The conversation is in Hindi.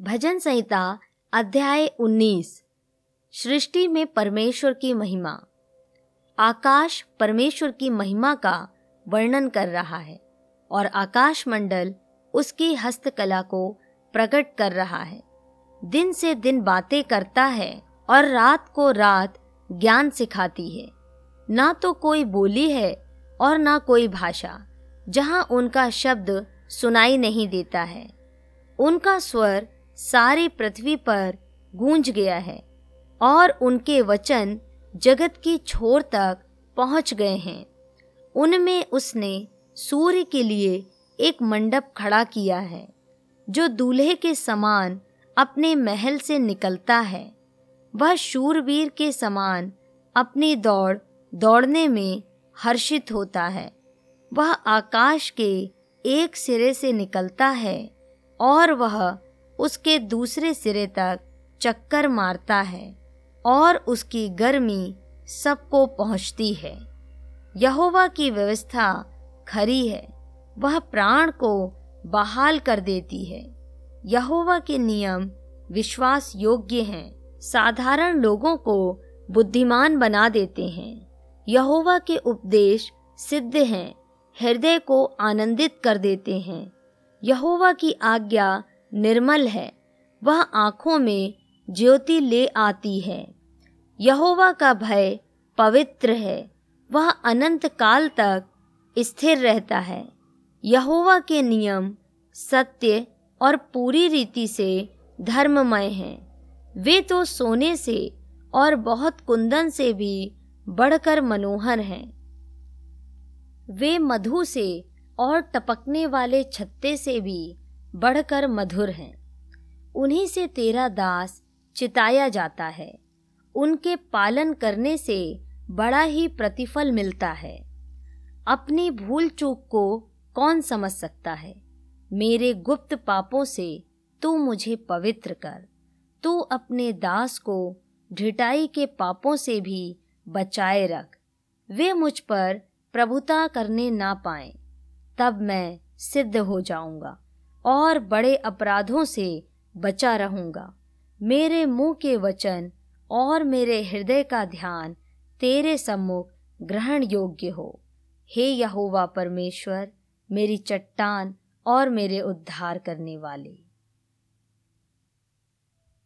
भजन संहिता, अध्याय 19 सृष्टि में परमेश्वर की महिमा। आकाश परमेश्वर की महिमा का वर्णन कर रहा है और आकाश मंडल उसकी हस्तकला को प्रकट कर रहा है। दिन से दिन बातें करता है और रात को रात ज्ञान सिखाती है। ना तो कोई बोली है और ना कोई भाषा, जहाँ उनका शब्द सुनाई नहीं देता है। उनका स्वर सारी पृथ्वी पर गूंज गया है और उनके वचन जगत की छोर तक पहुँच गए हैं। उनमें उसने सूर्य के लिए एक मंडप खड़ा किया है, जो दूल्हे के समान अपने महल से निकलता है। वह शूरवीर के समान अपनी दौड़ दौड़ने में हर्षित होता है। वह आकाश के एक सिरे से निकलता है और वह उसके दूसरे सिरे तक चक्कर मारता है और उसकी गर्मी सबको पहुँचती है। यहोवा की व्यवस्था खरी है। वह प्राण को बहाल कर देती है। यहोवा के नियम विश्वास योग्य हैं। साधारण लोगों को बुद्धिमान बना देते हैं। यहोवा के उपदेश सिद्ध हैं। हृदय को आनंदित कर देते हैं। यहोवा की आज्ञा निर्मल है। वह आँखों में ज्योति ले आती है। यहोवा का भय पवित्र है। वह अनंत काल तक स्थिर रहता है। यहोवा के नियम सत्य और पूरी रीति से धर्ममय हैं। वे तो सोने से और बहुत कुंदन से भी बढ़कर मनोहर हैं। वे मधु से और टपकने वाले छत्ते से भी बढ़कर मधुर हैं। उन्हीं से तेरा दास चिताया जाता है। उनके पालन करने से बड़ा ही प्रतिफल मिलता है। अपनी भूल चूक को कौन समझ सकता है? मेरे गुप्त पापों से तू मुझे पवित्र कर। तू अपने दास को ढिटाई के पापों से भी बचाए रख। वे मुझ पर प्रभुता करने ना पाए, तब मैं सिद्ध हो जाऊँगा। और बड़े अपराधों से बचा रहूँगा। मेरे मुँह के वचन और मेरे हृदय का ध्यान तेरे सम्मुख ग्रहण योग्य हो। हे यहोवा परमेश्वर, मेरी चट्टान और मेरे उद्धार करने वाले।